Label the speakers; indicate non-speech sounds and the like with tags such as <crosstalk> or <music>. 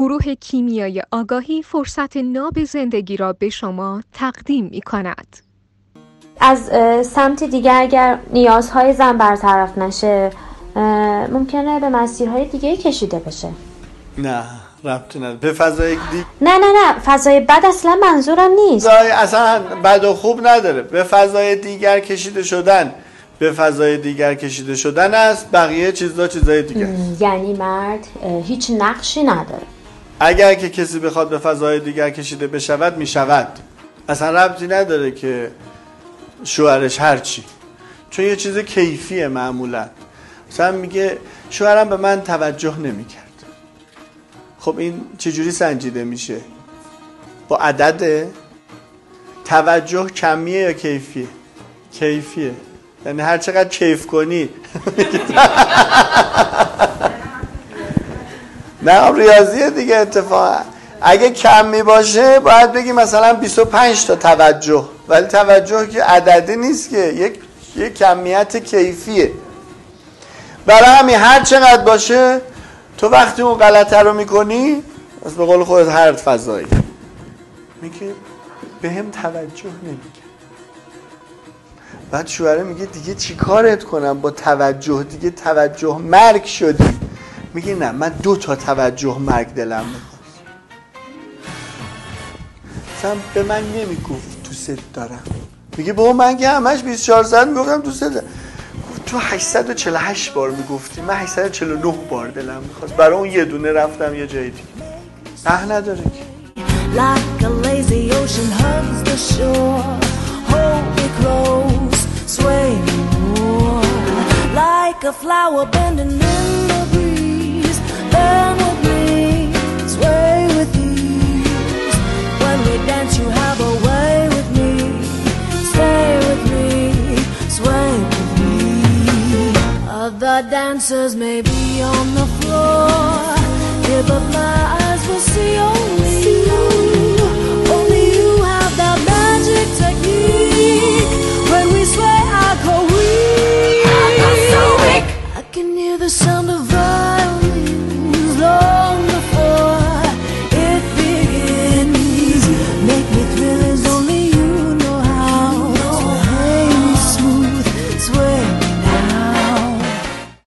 Speaker 1: گروه کیمیای آگاهی فرصت ناب زندگی را به شما تقدیم می کند.
Speaker 2: از سمت دیگر اگر نیازهای زن برطرف نشه ممکنه به مسیرهای دیگه کشیده بشه.
Speaker 3: نه ربطی نداره. به فضای دی...
Speaker 2: نه نه نه فضای بد اصلا منظورم نیست.
Speaker 3: فضای اصلا بد و خوب نداره. به فضای دیگر کشیده شدن به فضای دیگر کشیده شدن است بقیه چیزا چیزای دیگه
Speaker 2: یعنی مرد هیچ نقشی نداره.
Speaker 3: اگر که کسی بخواد به فضای دیگر کشیده بشود می‌شود. اصلا ربطی نداره که شوهرش هرچی چون یه چیز کیفیه معمولا. مثلا میگه شوهرم به من توجه نمی‌کرد. خب این چجوری سنجیده میشه؟ با عدد توجه کمیه یا کیفیه؟ کیفیه. یعنی هر چقدر کیف کنی. <laughs> نه ریاضیه دیگه اتفاقا. اگه کمی باشه باید بگی مثلا 25 تا توجه. ولی توجه که عددی نیست که یک یک کمیت کیفیه. برای همین هر چقدر باشه تو وقتی اون غلطه رو می‌کنی از به قول خودت هر فضایی. میگه به هم توجه نمیگه بعد شوهره میگه دیگه چی کارت کنم؟ با توجه دیگه توجه مرگ شدی. میگه نه من دو تا توجه مرگ دلم می‌خواد مثلا به من نمی‌گفت ست دارم. میگه بابا من که همش 24 ساعت می‌گفتم تو ست تو 848 بار می‌گفتی من 849 بار دلم می‌خواست. برای اون یه دونه رفتم یه جای دیگه. نه نداره که. Like a lazy ocean hugs the shore. Hold me close, sway me more. Like a flower bending in The dancers may be on the floor. But my eyes will see only you. Only you have that magic technique. When we sway I go weak. I go weak. I can hear the sound